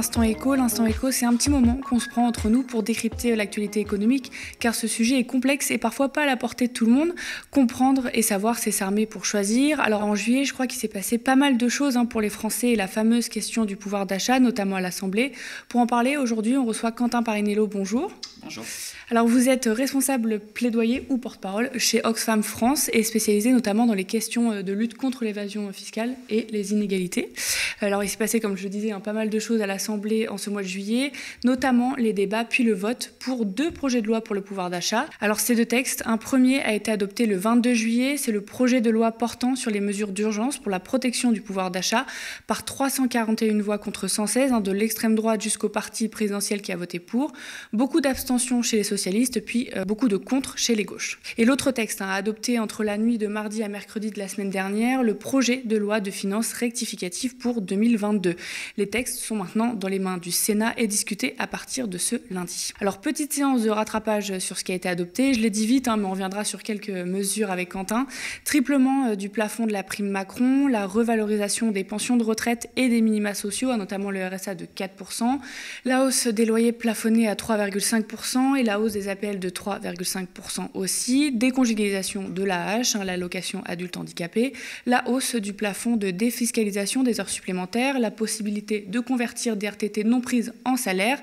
l'instant écho. L'instant écho, c'est un petit moment qu'on se prend entre nous pour décrypter l'actualité économique, car ce sujet est complexe et parfois pas à la portée de tout le monde. Comprendre et savoir, c'est s'armer pour choisir. Alors en juillet, je crois qu'il s'est passé pas mal de choses hein, pour les Français et la fameuse question du pouvoir d'achat, notamment à l'Assemblée. Pour en parler, aujourd'hui, on reçoit Quentin Parinello. Bonjour. Bonjour. Alors vous êtes responsable plaidoyer ou porte-parole chez Oxfam France et spécialisé notamment dans les questions de lutte contre l'évasion fiscale et les inégalités. Alors il s'est passé, comme je le disais, un pas mal de choses à l'Assemblée en ce mois de juillet, notamment les débats puis le vote pour deux projets de loi pour le pouvoir d'achat. Alors ces deux textes, un premier a été adopté le 22 juillet, c'est le projet de loi portant sur les mesures d'urgence pour la protection du pouvoir d'achat par 341 voix contre 116, hein, de l'extrême droite jusqu'au parti présidentiel qui a voté pour, beaucoup d'abstention chez les socialistes puis euh, beaucoup de contre chez les gauches. Et l'autre texte, hein, adopté entre la nuit de mardi à mercredi de la semaine dernière, le projet de loi de finances rectificative pour 2022. Les textes sont maintenant dans les mains du Sénat et discutés à partir de ce lundi. Alors, petite séance de rattrapage sur ce qui a été adopté. Je l'ai dit vite, hein, mais on reviendra sur quelques mesures avec Quentin. Triplement euh, du plafond de la prime Macron, la revalorisation des pensions de retraite et des minima sociaux, notamment le RSA de 4%, la hausse des loyers plafonnés à 3,5% et la hausse des APL de 3,5% aussi, déconjugalisation de l'AH, hein, l'allocation adulte handicapé, la hausse du plafond de défiscalisation des heures supplémentaires, la possibilité de convertir des RTT non prises en salaire,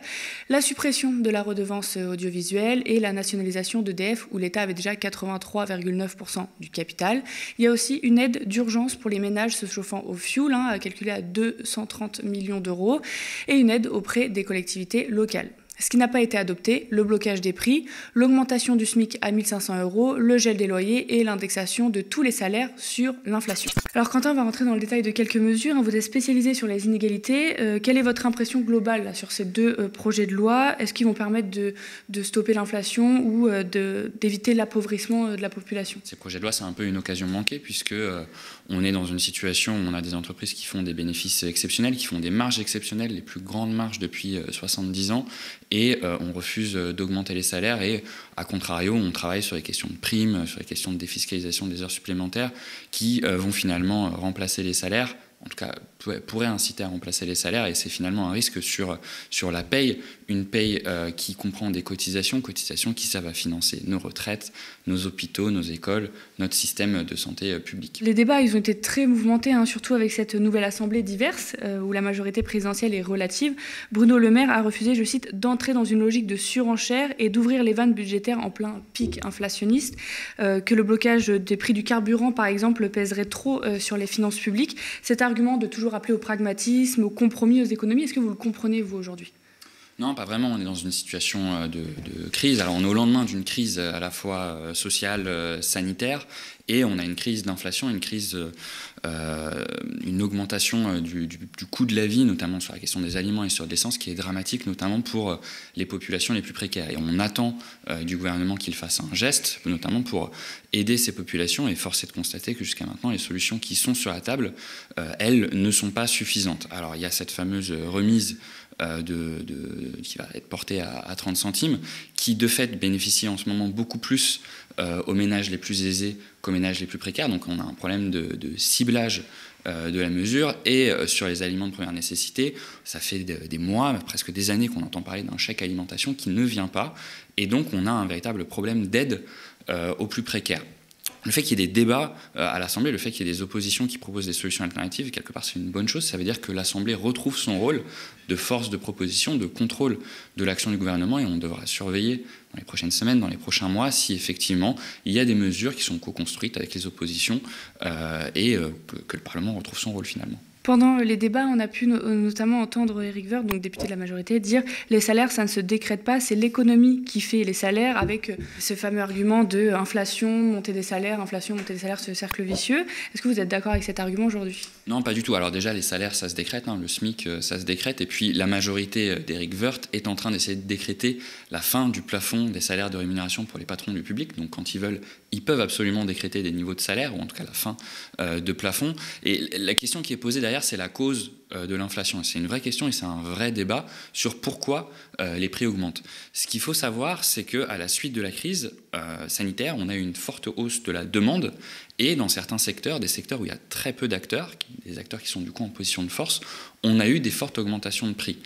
la suppression de la redevance audiovisuelle et la nationalisation d'EDF où l'État avait déjà 83,9% du capital. Il y a aussi une aide d'urgence pour les ménages se chauffant au hein, calculée à 230 millions d'euros, et une aide auprès des collectivités locales. Ce qui n'a pas été adopté, le blocage des prix, l'augmentation du SMIC à 1500 euros, le gel des loyers et l'indexation de tous les salaires sur l'inflation. Alors Quentin va rentrer dans le détail de quelques mesures. Hein. Vous êtes spécialisé sur les inégalités. Euh, quelle est votre impression globale sur ces deux euh, projets de loi? Est-ce qu'ils vont permettre de, stopper l'inflation ou euh, d'éviter l'appauvrissement de la population? Ces projets de loi, c'est un peu une occasion manquée puisque on est dans une situation où on a des entreprises qui font des bénéfices exceptionnels, qui font des marges exceptionnelles, les plus grandes marges depuis 70 ans et euh, on refuse d'augmenter les salaires et à contrario on travaille sur les questions de primes, sur les questions de défiscalisation des heures supplémentaires qui euh, vont finalement remplacer les salaires en tout cas pourrait inciter à remplacer les salaires et c'est finalement un risque sur, sur la paye, une paye euh, qui comprend des cotisations, cotisations qui servent à financer nos retraites, nos hôpitaux, nos écoles, notre système de santé euh, publique. Les débats, ils ont été très mouvementés, hein, surtout avec cette nouvelle assemblée diverse euh, où la majorité présidentielle est relative. Bruno Le Maire a refusé, je cite, d'entrer dans une logique de surenchère et d'ouvrir les vannes budgétaires en plein pic inflationniste, que le blocage des prix du carburant, par exemple, pèserait trop sur les finances publiques. Cet argument de toujours appeler au pragmatisme, au compromis, aux économies. Est-ce que vous le comprenez, vous, aujourd'hui? Non, pas vraiment. On est dans une situation euh, de, crise. Alors, on est au lendemain d'une crise à la fois euh, sociale, euh, sanitaire, et on a une crise d'inflation, une crise, une augmentation du, coût de la vie, notamment sur la question des aliments et sur l'essence, qui est dramatique, notamment pour les populations les plus précaires. Et on attend du gouvernement qu'il fasse un geste, notamment pour aider ces populations. Et force est de constater que jusqu'à maintenant, les solutions qui sont sur la table, elles, ne sont pas suffisantes. Alors, il y a cette fameuse remise euh, de, qui va être porté à, 30 centimes, qui de fait bénéficie en ce moment beaucoup plus euh, aux ménages les plus aisés qu'aux ménages les plus précaires. Donc on a un problème de, ciblage euh, de la mesure. Et sur les aliments de première nécessité, ça fait des mois, presque des années qu'on entend parler d'un chèque alimentation qui ne vient pas. Et donc on a un véritable problème d'aide aux plus précaires le fait qu'il y ait des débats euh, à l'Assemblée, le fait qu'il y ait des oppositions qui proposent des solutions alternatives, quelque part c'est une bonne chose. Ça veut dire que l'Assemblée retrouve son rôle de force de proposition, de contrôle de l'action du gouvernement et on devra surveiller dans les prochaines semaines, dans les prochains mois, si effectivement il y a des mesures qui sont co-construites avec les oppositions euh, et euh, que le Parlement retrouve son rôle finalement. Pendant les débats, on a pu notamment entendre Eric Woerth, donc député de la majorité, dire les salaires, ça ne se décrète pas, c'est l'économie qui fait les salaires, avec euh, ce fameux argument de inflation, montée des salaires, inflation, montée des salaires, ce cercle vicieux. Est-ce que vous êtes d'accord avec cet argument aujourd'hui? Non, pas du tout. Alors déjà, les salaires, ça se décrète, hein. le SMIC, euh, ça se décrète, et puis la majorité euh, d'Eric Woerth est en train d'essayer de décréter la fin du plafond des salaires de rémunération pour les patrons du public. Donc quand ils veulent, ils peuvent absolument décréter des niveaux de salaire, ou en tout cas la fin de plafond. Et la question qui est posée derrière, c'est la cause de l'inflation. C'est une vraie question et c'est un vrai débat sur pourquoi les prix augmentent. Ce qu'il faut savoir, c'est qu'à la suite de la crise sanitaire, on a eu une forte hausse de la demande et dans certains secteurs, des secteurs où il y a très peu d'acteurs, des acteurs qui sont du coup en position de force, on a eu des fortes augmentations de prix.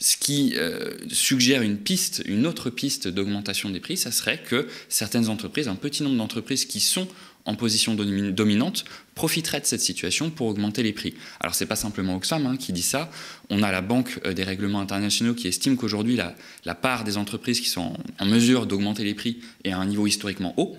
Ce qui euh, suggère une piste, autre piste d'augmentation des prix, ça serait que certaines entreprises, un petit nombre d'entreprises qui sont en position dominante, profiteraient de cette situation pour augmenter les prix. Alors c'est pas simplement Oxfam hein, qui dit ça, on a la Banque euh, des règlements internationaux qui estime qu'aujourd'hui la, part des entreprises qui sont en mesure d'augmenter les prix est à un niveau historiquement haut.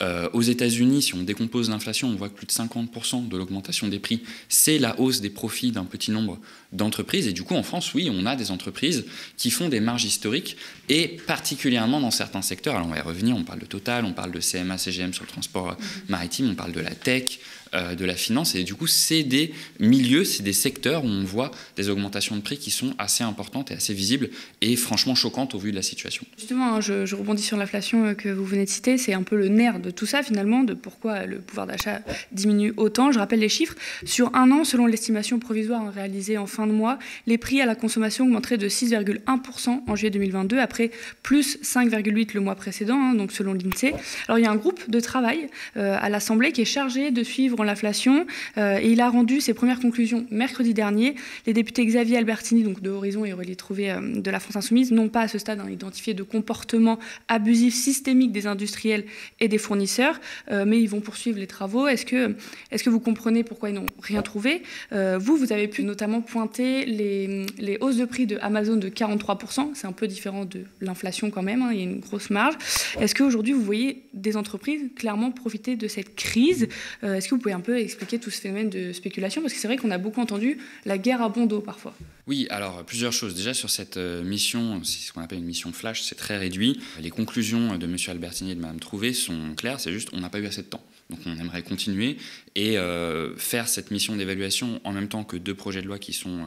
Euh, aux États-Unis, si on décompose l'inflation, on voit que plus de 50% de l'augmentation des prix, c'est la hausse des profits d'un petit nombre d'entreprises. Et du coup, en France, oui, on a des entreprises qui font des marges historiques, et particulièrement dans certains secteurs. Alors, on va y revenir, on parle de Total, on parle de CMA, CGM sur le transport mm-hmm. maritime, on parle de la tech, euh, de la finance. Et du coup, c'est des milieux, c'est des secteurs où on voit des augmentations de prix qui sont assez importantes et assez visibles et franchement choquantes au vu de la situation. Justement, hein, je, rebondis sur l'inflation euh, que vous venez de citer. C'est un peu le nerf de tout ça finalement, de pourquoi le pouvoir d'achat diminue autant. Je rappelle les chiffres. Sur un an, selon l'estimation provisoire réalisée en fin de mois, les prix à la consommation augmenteraient de 6,1% en juillet 2022, après plus 5,8% le mois précédent, hein, donc selon l'INSEE. Alors il y a un groupe de travail euh, à l'Assemblée qui est chargé de suivre l'inflation euh, et il a rendu ses premières conclusions mercredi dernier. Les députés Xavier Albertini, donc de Horizon et Aurélie Trouvé euh, de la France Insoumise, n'ont pas à ce stade hein, identifié de comportement abusif systémique des industriels et des fournisseurs, euh, mais ils vont poursuivre les travaux. Est-ce que, est que vous comprenez pourquoi ils n'ont rien trouvé? Vous, vous avez pu notamment pointer les, les hausses de prix de Amazon de 43%. C'est un peu différent de l'inflation quand même, hein, il y a une grosse marge. Est-ce qu'aujourd'hui, vous voyez des entreprises clairement profiter de cette crise? Est-ce que vous pouvez un peu expliquer tout ce phénomène de spéculation Parce que c'est vrai qu'on a beaucoup entendu la guerre à bon dos parfois. Oui, alors plusieurs choses. Déjà sur cette euh, mission, c'est ce qu'on appelle une mission flash, c'est très réduit. Les conclusions de M. Albertini et de Mme Trouvé sont claires, c'est juste on n'a pas eu assez de temps. Donc on aimerait continuer et euh, faire cette mission d'évaluation en même temps que deux projets de loi qui sont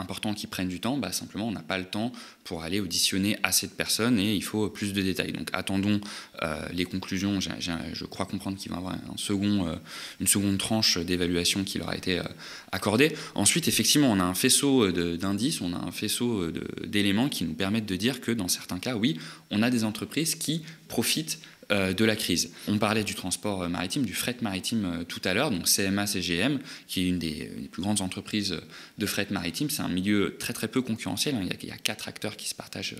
euh, importants, qui prennent du temps. Bah, simplement, on n'a pas le temps pour aller auditionner assez de personnes et il faut plus de détails. Donc attendons euh, les conclusions. je crois comprendre qu'il va y avoir second, une seconde tranche d'évaluation qui leur a été accordée. Ensuite, effectivement, on a un faisceau d'indices, on a un faisceau d'éléments qui nous permettent de dire que dans certains cas, oui, on a des entreprises qui profitent euh, de la crise. On parlait du transport maritime, du fret maritime euh, tout à l'heure, donc CMA CGM, qui est une des, plus grandes entreprises de fret maritime. C'est un milieu très très peu concurrentiel. Hein. Il, y a, quatre acteurs qui se partagent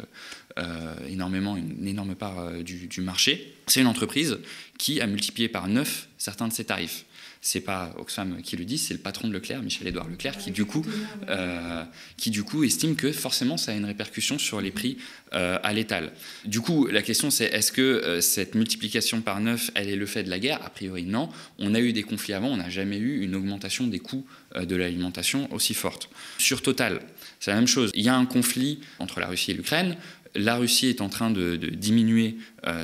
euh, énormément, une, énorme part du, du marché. C'est une entreprise qui a multiplié par neuf certains de ses tarifs c'est pas Oxfam qui le dit, c'est le patron de Leclerc, Michel-Édouard Leclerc, qui du, coup, euh, qui du coup estime que forcément ça a une répercussion sur les prix euh, à l'étal. Du coup, la question c'est est-ce que euh, cette multiplication par neuf, elle est le fait de la guerre? A priori non. On a eu des conflits avant, on n'a jamais eu une augmentation des coûts de l'alimentation aussi forte. Sur Total, c'est la même chose. Il y a un conflit entre la Russie et l'Ukraine la Russie est en train de, diminuer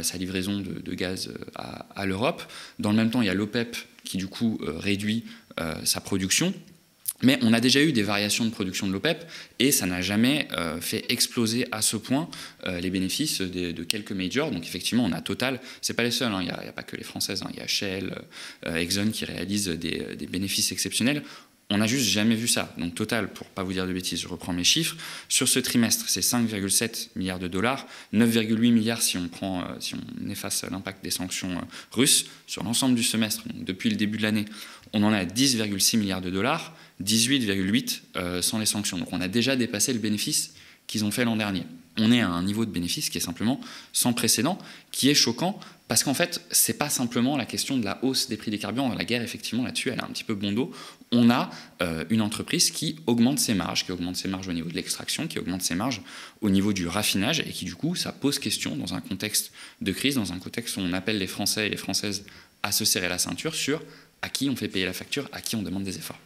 sa livraison de, gaz à, à l'Europe. Dans le même temps, il y a l'OPEP qui du coup euh, réduit euh, sa production. Mais on a déjà eu des variations de production de l'OPEP et ça n'a jamais euh, fait exploser à ce point les bénéfices de, quelques majors. Donc effectivement, on a Total, c'est pas les seuls, hein. il n'y a, pas que les françaises, hein. il y a Shell, Exxon qui réalisent des, bénéfices exceptionnels. On n'a juste jamais vu ça. Donc total, pour pas vous dire de bêtises, je reprends mes chiffres. Sur ce trimestre, c'est 5,7 milliards de dollars, 9,8 milliards si on, prend, euh, si on efface l'impact des sanctions euh, russes. Sur l'ensemble du semestre, depuis le début de l'année, on en a 10,6 milliards de dollars, 18,8 euh, sans les sanctions. Donc on a déjà dépassé le bénéfice qu'ils ont fait l'an dernier. On est à un niveau de bénéfice qui est simplement sans précédent, qui est choquant parce qu'en fait, c'est pas simplement la question de la hausse des prix des carburants. La guerre, effectivement, là-dessus, elle a un petit peu bon dos. On a euh, une entreprise qui augmente ses marges, qui augmente ses marges au niveau de l'extraction, qui augmente ses marges au niveau du raffinage, et qui, du coup, ça pose question dans un contexte de crise, dans un contexte où on appelle les Français et les Françaises à se serrer la ceinture sur à qui on fait payer la facture, à qui on demande des efforts.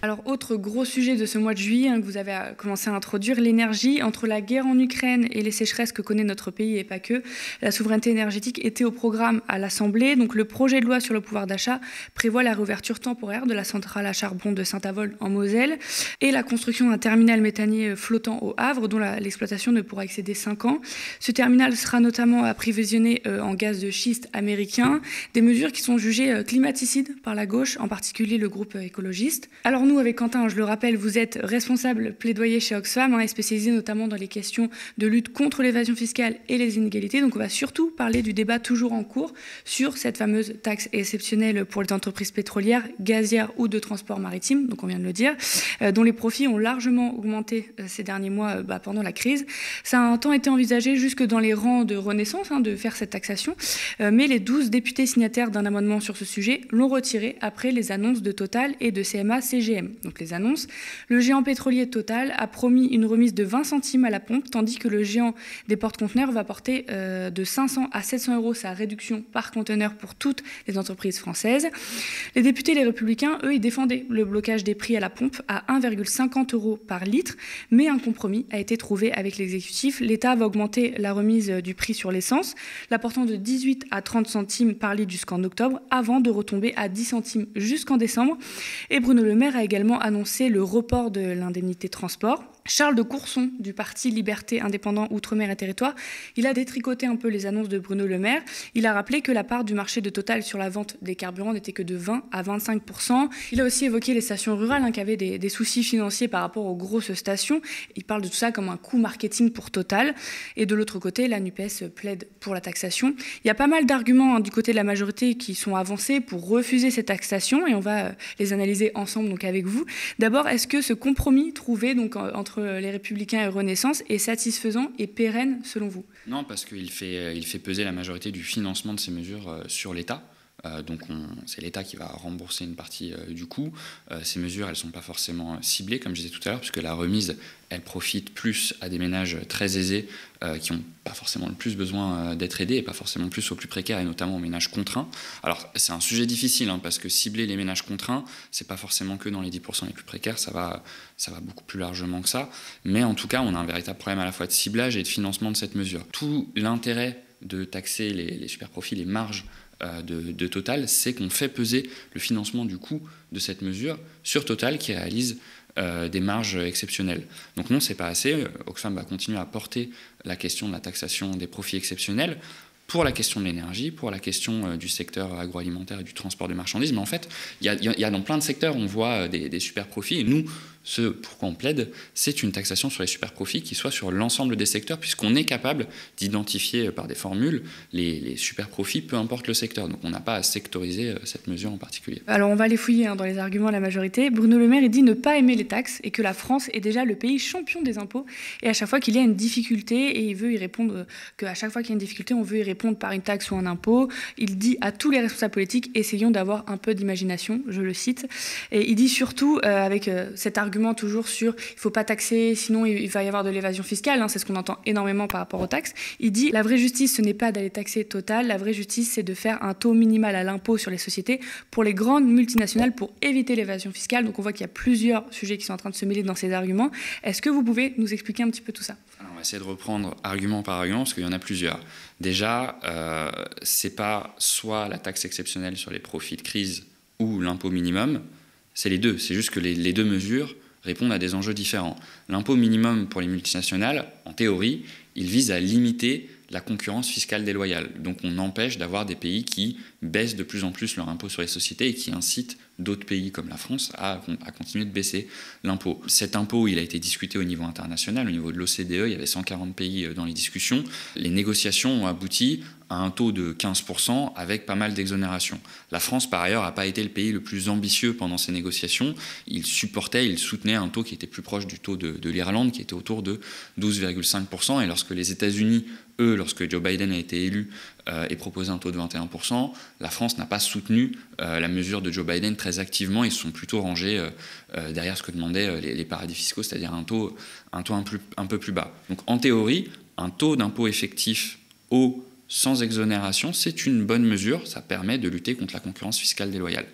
Alors, autre gros sujet de ce mois de juillet hein, que vous avez euh, commencé à introduire, l'énergie. Entre la guerre en Ukraine et les sécheresses que connaît notre pays et pas que, la souveraineté énergétique était au programme à l'Assemblée. Donc, le projet de loi sur le pouvoir d'achat prévoit la réouverture temporaire de la centrale à charbon de Saint-Avold en Moselle et la construction d'un terminal méthanier flottant au Havre dont l'exploitation ne pourra excéder 5 ans. Ce terminal sera notamment approvisionné euh, en gaz de schiste américain, des mesures qui sont jugées euh, climaticides par la gauche, en particulier le groupe écologiste. Alors, nous, avec Quentin, je le rappelle, vous êtes responsable plaidoyer chez Oxfam hein, et spécialisé notamment dans les questions de lutte contre l'évasion fiscale et les inégalités. Donc on va surtout parler du débat toujours en cours sur cette fameuse taxe exceptionnelle pour les entreprises pétrolières, gazières ou de transport maritime, donc on vient de le dire, euh, dont les profits ont largement augmenté euh, ces derniers mois euh, bah, pendant la crise. Ça a un temps été envisagé jusque dans les rangs de Renaissance hein, de faire cette taxation, mais les 12 députés signataires d'un amendement sur ce sujet l'ont retiré après les annonces de Total et de CMA-CGM. Donc les annonces, le géant pétrolier Total a promis une remise de 20 centimes à la pompe, tandis que le géant des porte-conteneurs va porter de 500 à 700 euros sa réduction par conteneur pour toutes les entreprises françaises. Les députés les républicains, eux, ils défendaient le blocage des prix à la pompe à 1,50 euros par litre, mais un compromis a été trouvé avec l'exécutif. L'État va augmenter la remise du prix sur l'essence, la portant de 18 à 30 centimes par litre jusqu'en octobre, avant de retomber à 10 centimes jusqu'en décembre. Et Bruno Le Maire a également annoncé le report de l'indemnité transport. Charles de Courson du parti Liberté Indépendant Outre-mer et Territoire, il a détricoté un peu les annonces de Bruno Le Maire. Il a rappelé que la part du marché de Total sur la vente des carburants n'était que de 20 à 25% Il a aussi évoqué les stations rurales hein, qui avaient des, soucis financiers par rapport aux grosses stations. Il parle de tout ça comme un coût marketing pour Total. Et de l'autre côté, la NUPES plaide pour la taxation. Il y a pas mal d'arguments hein, du côté de la majorité qui sont avancés pour refuser cette taxation et on va euh, les analyser ensemble donc avec vous. D'abord, est-ce que ce compromis trouvé donc entre les Républicains et Renaissance est satisfaisant et pérenne selon vous? Non, parce qu'il fait, euh, fait peser la majorité du financement de ces mesures euh, sur l'État. Euh, donc c'est l'État qui va rembourser une partie euh, du coût. Euh, ces mesures, elles ne sont pas forcément ciblées, comme je disais tout à l'heure, puisque la remise, elle profite plus à des ménages très aisés qui n'ont pas forcément le plus besoin d'être aidés et pas forcément plus aux plus précaires et notamment aux ménages contraints. Alors c'est un sujet difficile hein, parce que cibler les ménages contraints, c'est pas forcément que dans les 10% les plus précaires, ça va, ça va beaucoup plus largement que ça. Mais en tout cas, on a un véritable problème à la fois de ciblage et de financement de cette mesure. Tout l'intérêt de taxer les, super profits, les marges euh, de, Total, c'est qu'on fait peser le financement du coût de cette mesure sur Total qui réalise euh, des marges exceptionnelles. Donc non, c'est pas assez. Oxfam va continuer à porter la question de la taxation des profits exceptionnels pour la question de l'énergie, pour la question euh, du secteur agroalimentaire et du transport de marchandises. Mais en fait, il y, a dans plein de secteurs, on voit des, super profits. Nous, ce pourquoi on plaide, c'est une taxation sur les super profits qui soit sur l'ensemble des secteurs, puisqu'on est capable d'identifier par des formules les, super profits, peu importe le secteur. Donc on n'a pas à sectoriser euh, cette mesure en particulier. Alors on va les fouiller hein, dans les arguments de la majorité. Bruno Le Maire il dit ne pas aimer les taxes et que la France est déjà le pays champion des impôts. Et à chaque fois qu'il y a une difficulté, et il veut y répondre, euh, qu'à chaque fois qu'il y a une difficulté, on veut y répondre par une taxe ou un impôt. Il dit à tous les responsables politiques, essayons d'avoir un peu d'imagination, je le cite. Et il dit surtout, euh, avec cet argument, toujours sur il faut pas taxer, sinon il va y avoir de l'évasion fiscale. Hein, c'est ce qu'on entend énormément par rapport aux taxes. Il dit la vraie justice, ce n'est pas d'aller taxer total. La vraie justice, c'est de faire un taux minimal à l'impôt sur les sociétés pour les grandes multinationales pour éviter l'évasion fiscale. Donc on voit qu'il y a plusieurs sujets qui sont en train de se mêler dans ces arguments. Est-ce que vous pouvez nous expliquer un petit peu tout ça? On va essayer de reprendre argument par argument parce qu'il y en a plusieurs. Déjà, euh, c'est pas soit la taxe exceptionnelle sur les profits de crise ou l'impôt minimum, c'est les deux. C'est juste que les deux mesures répondent à des enjeux différents. L'impôt minimum pour les multinationales, en théorie, il vise à limiter la concurrence fiscale déloyale. Donc on empêche d'avoir des pays qui baissent de plus en plus leur impôt sur les sociétés et qui incitent d'autres pays comme la France à, continuer de baisser l'impôt. Cet impôt, il a été discuté au niveau international, au niveau de l'OCDE, il y avait 140 pays euh, dans les discussions. Les négociations ont abouti à un taux de 15% avec pas mal d'exonérations. La France, par ailleurs, n'a pas été le pays le plus ambitieux pendant ces négociations. Il supportait, il soutenait un taux qui était plus proche du taux de, de l'Irlande, qui était autour de 12,5%. Et lorsque les États-Unis lorsque Joe Biden a été élu euh, et proposé un taux de 21%, la France n'a pas soutenu euh, la mesure de Joe Biden très activement. Ils se sont plutôt rangés euh, derrière ce que demandaient les, paradis fiscaux, c'est-à-dire un taux, un, taux un, un, peu plus bas. Donc en théorie, un taux d'impôt effectif haut sans exonération, c'est une bonne mesure. Ça permet de lutter contre la concurrence fiscale déloyale.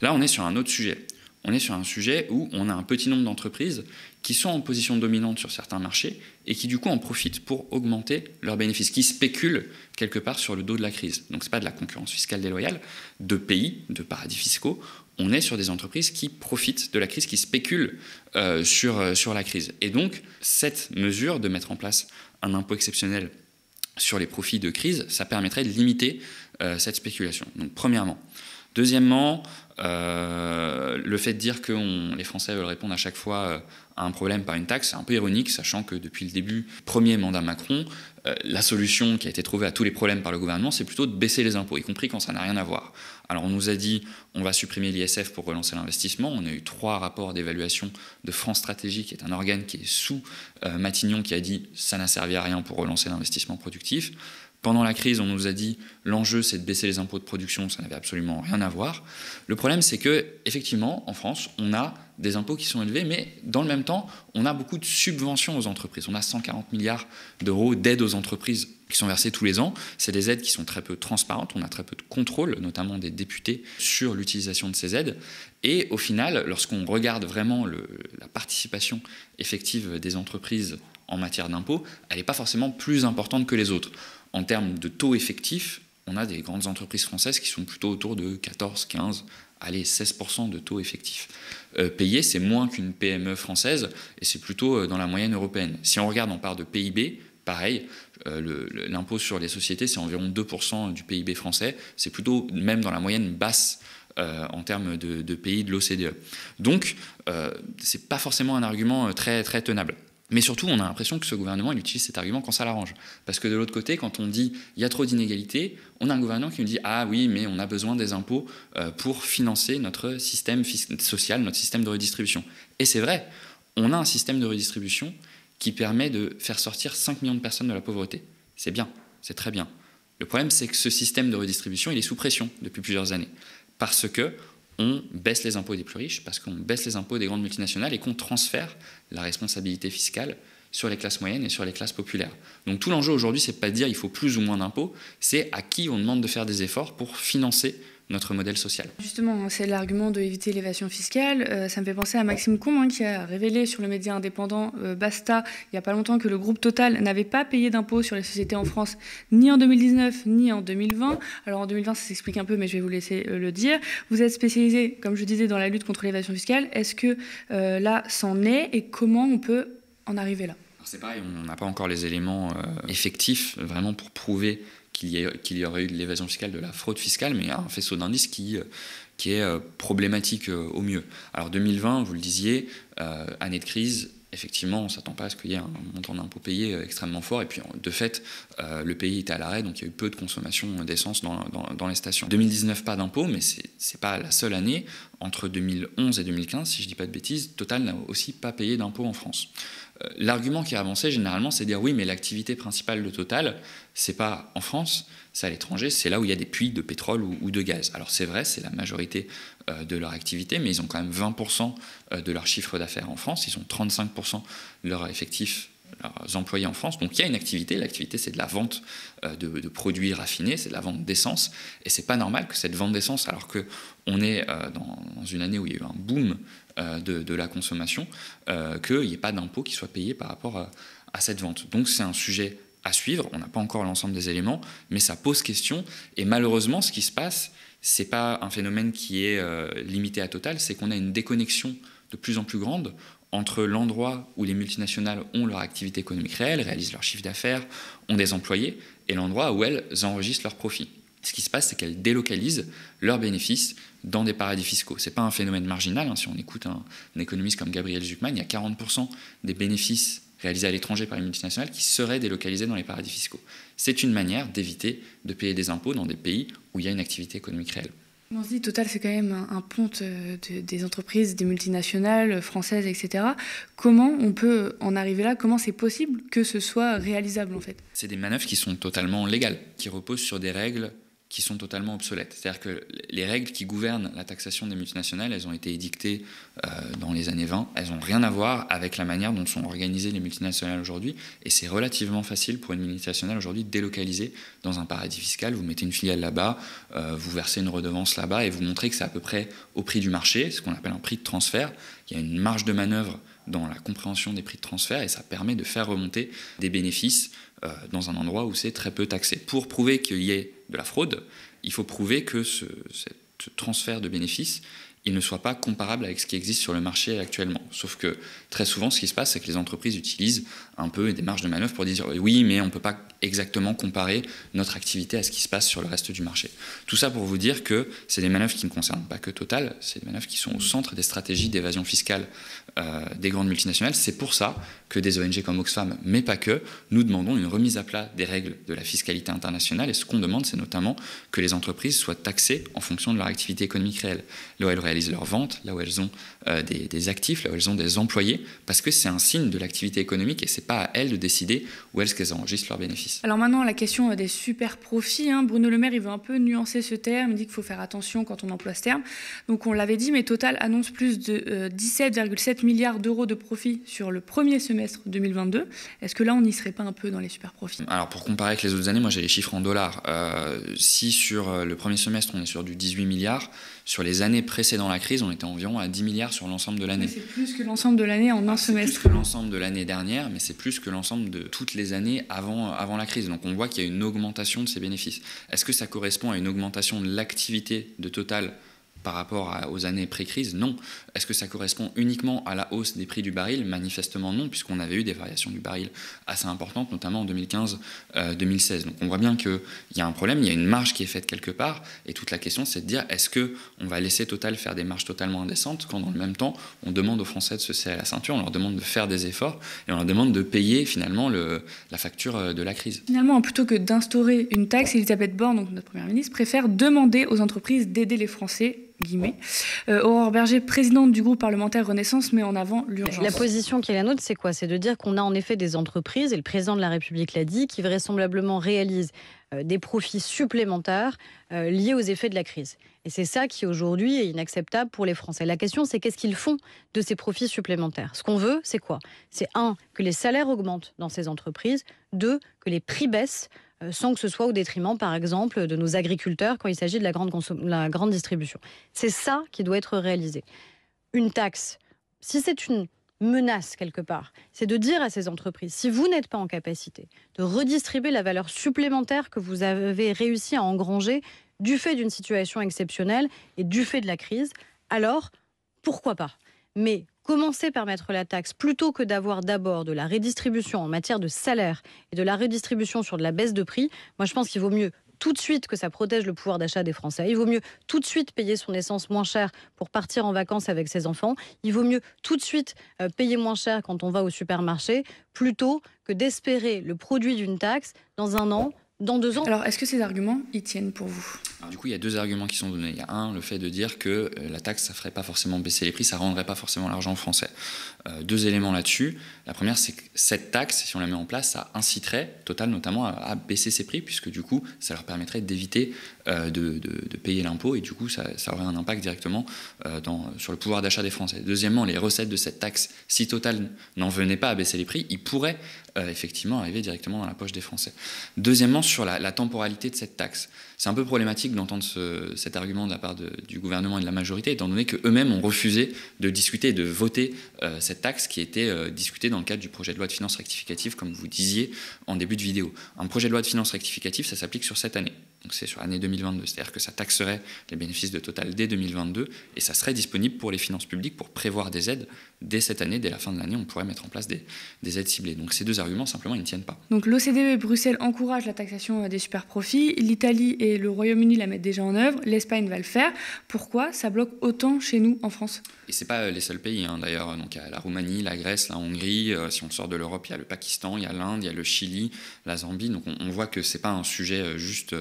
Là, on est sur un autre sujet on est sur un sujet où on a un petit nombre d'entreprises qui sont en position dominante sur certains marchés et qui du coup en profitent pour augmenter leurs bénéfices, qui spéculent quelque part sur le dos de la crise. Donc ce n'est pas de la concurrence fiscale déloyale de pays, de paradis fiscaux, on est sur des entreprises qui profitent de la crise, qui spéculent euh, sur, euh, sur la crise. Et donc cette mesure de mettre en place un impôt exceptionnel sur les profits de crise, ça permettrait de limiter euh, cette spéculation. Donc premièrement. Deuxièmement, le fait de dire que les Français veulent répondre à chaque fois à un problème par une taxe, c'est un peu ironique, sachant que depuis le début, premier mandat Macron, euh, la solution qui a été trouvée à tous les problèmes par le gouvernement, c'est plutôt de baisser les impôts, y compris quand ça n'a rien à voir. Alors on nous a dit on va supprimer l'ISF pour relancer l'investissement. On a eu trois rapports d'évaluation de France Stratégie, qui est un organe qui est sous euh, Matignon, qui a dit ça n'a servi à rien pour relancer l'investissement productif. Pendant la crise, on nous a dit l'enjeu c'est de baisser les impôts de production, ça n'avait absolument rien à voir. Le problème c'est que effectivement en France, on a des impôts qui sont élevés, mais dans le même temps, on a beaucoup de subventions aux entreprises. On a 140 milliards d'euros d'aides aux entreprises qui sont versées tous les ans. C'est des aides qui sont très peu transparentes, on a très peu de contrôle, notamment des députés, sur l'utilisation de ces aides. Et au final, lorsqu'on regarde vraiment la participation effective des entreprises en matière d'impôts, elle n'est pas forcément plus importante que les autres en termes de taux effectif, on a des grandes entreprises françaises qui sont plutôt autour de 14, 15, allez, 16% de taux effectif. Euh, payé, c'est moins qu'une PME française et c'est plutôt euh, dans la moyenne européenne. Si on regarde en part de PIB, pareil, euh, l'impôt sur les sociétés, c'est environ 2% du PIB français. C'est plutôt même dans la moyenne basse en termes de, pays de l'OCDE. Donc, ce n'est pas forcément un argument très, très tenable. Mais surtout, on a l'impression que ce gouvernement, il utilise cet argument quand ça l'arrange. Parce que de l'autre côté, quand on dit il y a trop d'inégalités, on a un gouvernement qui nous dit ah oui, mais on a besoin des impôts euh, pour financer notre système social, notre système de redistribution. Et c'est vrai, on a un système de redistribution qui permet de faire sortir 5 millions de personnes de la pauvreté. C'est bien, c'est très bien. Le problème, c'est que ce système de redistribution, il est sous pression depuis plusieurs années. Parce que on baisse les impôts des plus riches, parce qu'on baisse les impôts des grandes multinationales et qu'on transfère la responsabilité fiscale sur les classes moyennes et sur les classes populaires. Donc tout l'enjeu aujourd'hui, c'est pas de dire il faut plus ou moins d'impôts, c'est à qui on demande de faire des efforts pour financer notre modèle social. Justement, c'est l'argument de éviter l'évasion fiscale. Euh, ça me fait penser à Maxime Combe hein, qui a révélé sur le média indépendant euh, Basta il n'y a pas longtemps que le groupe Total n'avait pas payé d'impôts sur les sociétés en France ni en 2019 ni en 2020. Alors en 2020 ça s'explique un peu mais je vais vous laisser euh, le dire. Vous êtes spécialisé, comme je disais, dans la lutte contre l'évasion fiscale. Est-ce que là c'en est et comment on peut en arriver là? C'est pareil, on n'a pas encore les éléments effectifs vraiment pour prouver qu'il y, y, aurait eu de l'évasion fiscale, de la fraude fiscale, mais un faisceau d'indices qui, euh, qui est euh, problématique euh, au mieux. Alors 2020, vous le disiez, année de crise, effectivement, on ne s'attend pas à ce qu'il y ait un montant d'impôt payé extrêmement fort. Et puis, de fait, le pays était à l'arrêt, donc il y a eu peu de consommation d'essence dans, dans, les stations. 2019, pas d'impôt, mais ce n'est pas la seule année. Entre 2011 et 2015, si je ne dis pas de bêtises, Total n'a aussi pas payé d'impôt en France. L'argument qui est avancé généralement, c'est de dire oui, mais l'activité principale de Total, c'est pas en France, c'est à l'étranger, c'est là où il y a des puits de pétrole ou, de gaz. Alors c'est vrai, c'est la majorité euh, de leur activité, mais ils ont quand même 20% euh, de leur chiffre d'affaires en France, ils ont 35% de leur effectif leurs employés en France. Donc il y a une activité. L'activité, c'est de la vente euh, de, produits raffinés, c'est de la vente d'essence. Et c'est pas normal que cette vente d'essence, alors qu'on est dans, une année où il y a eu un boom de, la consommation, qu'il n'y ait pas d'impôt qui soit payé par rapport à, à cette vente. Donc c'est un sujet à suivre. On n'a pas encore l'ensemble des éléments, mais ça pose question. Et malheureusement, ce qui se passe, c'est pas un phénomène qui est euh, limité à Total, c'est qu'on a une déconnexion de plus en plus grande entre l'endroit où les multinationales ont leur activité économique réelle, réalisent leur chiffre d'affaires, ont des employés, et l'endroit où elles enregistrent leurs profits. Ce qui se passe, c'est qu'elles délocalisent leurs bénéfices dans des paradis fiscaux. Ce n'est pas un phénomène marginal. Hein. Si on écoute un, un, économiste comme Gabriel Zuckman, il y a 40% des bénéfices réalisés à l'étranger par les multinationales qui seraient délocalisés dans les paradis fiscaux. C'est une manière d'éviter de payer des impôts dans des pays où il y a une activité économique réelle. On se dit, Total, c'est quand même un, ponte euh, des entreprises, des multinationales françaises, etc. Comment on peut en arriver là? Comment c'est possible que ce soit réalisable, en fait? C'est des manœuvres qui sont totalement légales, qui reposent sur des règles qui sont totalement obsolètes. C'est-à-dire que les règles qui gouvernent la taxation des multinationales, elles ont été édictées euh, dans les années 20, elles n'ont rien à voir avec la manière dont sont organisées les multinationales aujourd'hui, et c'est relativement facile pour une multinationale aujourd'hui de délocaliser dans un paradis fiscal, vous mettez une filiale là-bas, euh, vous versez une redevance là-bas, et vous montrez que c'est à peu près au prix du marché, ce qu'on appelle un prix de transfert, il y a une marge de manœuvre dans la compréhension des prix de transfert, et ça permet de faire remonter des bénéfices euh, dans un endroit où c'est très peu taxé. Pour prouver qu'il y ait de la fraude, il faut prouver que ce, transfert de bénéfices il ne soit pas comparable avec ce qui existe sur le marché actuellement. Sauf que très souvent, ce qui se passe, c'est que les entreprises utilisent un peu des marges de manœuvre pour dire oui, mais on ne peut pas exactement comparer notre activité à ce qui se passe sur le reste du marché. Tout ça pour vous dire que c'est des manœuvres qui ne concernent pas que Total, c'est des manœuvres qui sont au centre des stratégies d'évasion fiscale euh, des grandes multinationales. C'est pour ça que des ONG comme Oxfam, mais pas que, nous demandons une remise à plat des règles de la fiscalité internationale. Et ce qu'on demande, c'est notamment que les entreprises soient taxées en fonction de leur activité économique réelle. Réalisent leurs ventes, là où elles ont euh, des, des, actifs, là où elles ont des employés, parce que c'est un signe de l'activité économique et c'est pas à elles de décider où est-ce qu'elles enregistrent leurs bénéfices. Alors maintenant, la question euh, des super profits, hein. Bruno Le Maire, il veut un peu nuancer ce terme, il dit qu'il faut faire attention quand on emploie ce terme. Donc on l'avait dit, mais Total annonce plus de 17,7 milliards d'euros de profits sur le premier semestre 2022. Est-ce que là, on n'y serait pas un peu dans les super profits? Alors, pour comparer avec les autres années, moi j'ai les chiffres en dollars. Euh, si sur euh, le premier semestre, on est sur du 18 milliards, sur les années précédant la crise, on était environ à 10 milliards sur l'ensemble de l'année. C'est plus que l'ensemble de l'année en un semestre. C'est plus que l'ensemble de l'année dernière, mais c'est plus que l'ensemble de toutes les années avant, avant la crise. Donc on voit qu'il y a une augmentation de ces bénéfices. Est-ce que ça correspond à une augmentation de l'activité de Total par rapport aux années pré-crise Non. Est-ce que ça correspond uniquement à la hausse des prix du baril? Manifestement non, puisqu'on avait eu des variations du baril assez importantes, notamment en 2015-2016. Euh, Donc on voit bien qu'il y a un problème, il y a une marge qui est faite quelque part, et toute la question c'est de dire est-ce qu'on va laisser Total faire des marges totalement indécentes quand dans le même temps on demande aux Français de se serrer la ceinture, on leur demande de faire des efforts, et on leur demande de payer finalement le, la facture euh, de la crise? Finalement, plutôt que d'instaurer une taxe, Elisabeth Borne, notre Première ministre, préfère demander aux entreprises d'aider les Français Euh, Aurore Berger, présidente du groupe parlementaire Renaissance, met en avant l'urgence. La position qui est la nôtre, c'est quoi? C'est de dire qu'on a en effet des entreprises, et le président de la République l'a dit, qui vraisemblablement réalisent des profits supplémentaires euh, liés aux effets de la crise. Et c'est ça qui aujourd'hui est inacceptable pour les Français. La question, c'est qu'est-ce qu'ils font de ces profits supplémentaires? Ce qu'on veut, c'est quoi? C'est un, que les salaires augmentent dans ces entreprises, deux, que les prix baissent euh, sans que ce soit au détriment, par exemple, de nos agriculteurs quand il s'agit de la grande, la grande distribution. C'est ça qui doit être réalisé. Une taxe, si c'est une menace quelque part, c'est de dire à ces entreprises, si vous n'êtes pas en capacité de redistribuer la valeur supplémentaire que vous avez réussi à engranger du fait d'une situation exceptionnelle et du fait de la crise, alors pourquoi pas? Mais commencer par mettre la taxe plutôt que d'avoir d'abord de la redistribution en matière de salaire et de la redistribution sur de la baisse de prix, moi je pense qu'il vaut mieux tout de suite que ça protège le pouvoir d'achat des Français. Il vaut mieux tout de suite payer son essence moins cher pour partir en vacances avec ses enfants. Il vaut mieux tout de suite euh, payer moins cher quand on va au supermarché plutôt que d'espérer le produit d'une taxe dans un an, dans deux ans. Alors, est-ce que ces arguments y tiennent pour vous? Du coup, il y a deux arguments qui sont donnés. Il y a un, le fait de dire que euh, la taxe, ça ferait pas forcément baisser les prix, ça rendrait pas forcément l'argent français. Euh, deux éléments là-dessus. La première, c'est que cette taxe, si on la met en place, ça inciterait Total notamment à, baisser ses prix, puisque du coup, ça leur permettrait d'éviter euh, de, payer l'impôt, et du coup, ça, aurait un impact directement dans, sur le pouvoir d'achat des Français. Deuxièmement, les recettes de cette taxe, si Total n'en venait pas à baisser les prix, ils pourraient effectivement arriver directement dans la poche des Français. Deuxièmement, sur la, temporalité de cette taxe. C'est un peu problématique d'entendre cet argument de la part du gouvernement et de la majorité, étant donné qu'eux-mêmes ont refusé de discuter et de voter euh, cette taxe qui était euh, discutée dans le cadre du projet de loi de finances rectificative, comme vous disiez en début de vidéo. Un projet de loi de finances rectificative, ça s'applique sur cette année. Donc c'est sur l'année 2022. C'est-à-dire que ça taxerait les bénéfices de Total dès 2022 et ça serait disponible pour les finances publiques pour prévoir des aides dès cette année, dès la fin de l'année, on pourrait mettre en place des, des, aides ciblées. Donc ces deux arguments, simplement, ils ne tiennent pas. Donc l'OCDE et Bruxelles encouragent la taxation des super profits. L'Italie et le Royaume-Uni la mettent déjà en œuvre. L'Espagne va le faire. Pourquoi ça bloque autant chez nous en France? Et c'est pas les seuls pays, hein, d'ailleurs. Donc il y a la Roumanie, la Grèce, la Hongrie. Euh, si on sort de l'Europe, il y a le Pakistan, il y a l'Inde, il y a le Chili, la Zambie. Donc on, voit que c'est pas un sujet euh, juste.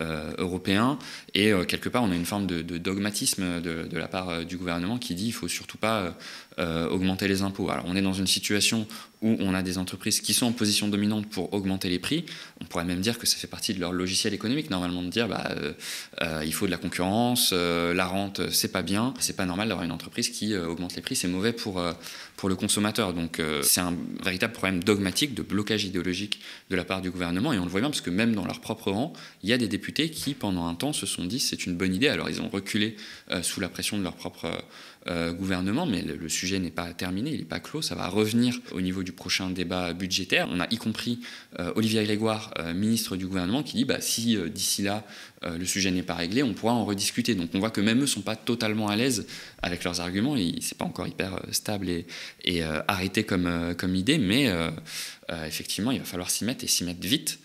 Euh, européen. Et euh, quelque part, on a une forme de, dogmatisme de, la part euh, du gouvernement qui dit il faut surtout pas augmenter les impôts. Alors, on est dans une situation où on a des entreprises qui sont en position dominante pour augmenter les prix. On pourrait même dire que ça fait partie de leur logiciel économique, normalement, de dire bah, il faut de la concurrence, la rente, c'est pas bien. C'est pas normal d'avoir une entreprise qui augmente les prix, c'est mauvais pour, pour le consommateur. Donc, c'est un véritable problème dogmatique de blocage idéologique de la part du gouvernement. Et on le voit bien parce que même dans leur propre rang, il y a des députés qui, pendant un temps, se sont dit c'est une bonne idée. Alors ils ont reculé sous la pression de leur propre gouvernement, mais le, sujet n'est pas terminé, il n'est pas clos. Ça va revenir au niveau du prochain débat budgétaire. On a y compris Olivier Grégoire, ministre du gouvernement, qui dit bah, si d'ici là le sujet n'est pas réglé, on pourra en rediscuter. Donc on voit que même eux ne sont pas totalement à l'aise avec leurs arguments. C'est pas encore hyper stable et, arrêté comme, idée, mais effectivement, il va falloir s'y mettre et s'y mettre vite euh,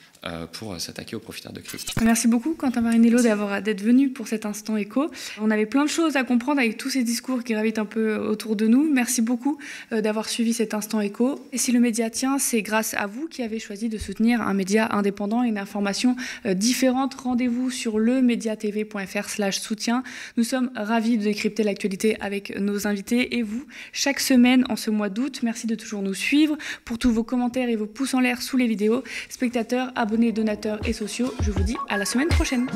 pour s'attaquer aux profiteurs de crise. Merci beaucoup Quentin Marinello d'avoir d'être venu pour cet instant écho. On avait plein de choses à comprendre avec tous ces discours qui gravitent un peu autour de nous. Merci beaucoup euh, d'avoir suivi cet instant écho. Et si le média tient, c'est grâce à vous qui avez choisi de soutenir un média indépendant et une information euh, différente. Rendez-vous sur lemediatv.fr/soutien. Nous sommes ravis de décrypter l'actualité avec nos invités et vous chaque semaine en ce mois d'août. Merci de toujours nous suivre pour tous vos commentaires et vos pouces en l'air sous les vidéos. Spectateurs, abonnés, donateurs et sociaux. Je vous dis à la semaine prochaine.